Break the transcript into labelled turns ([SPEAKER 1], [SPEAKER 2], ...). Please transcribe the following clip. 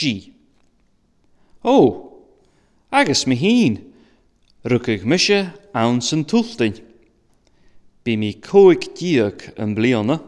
[SPEAKER 1] G. O, agus mi hun, rwcig mysio awn sy'n twlltyn. Bi mi coig diog yn bliona.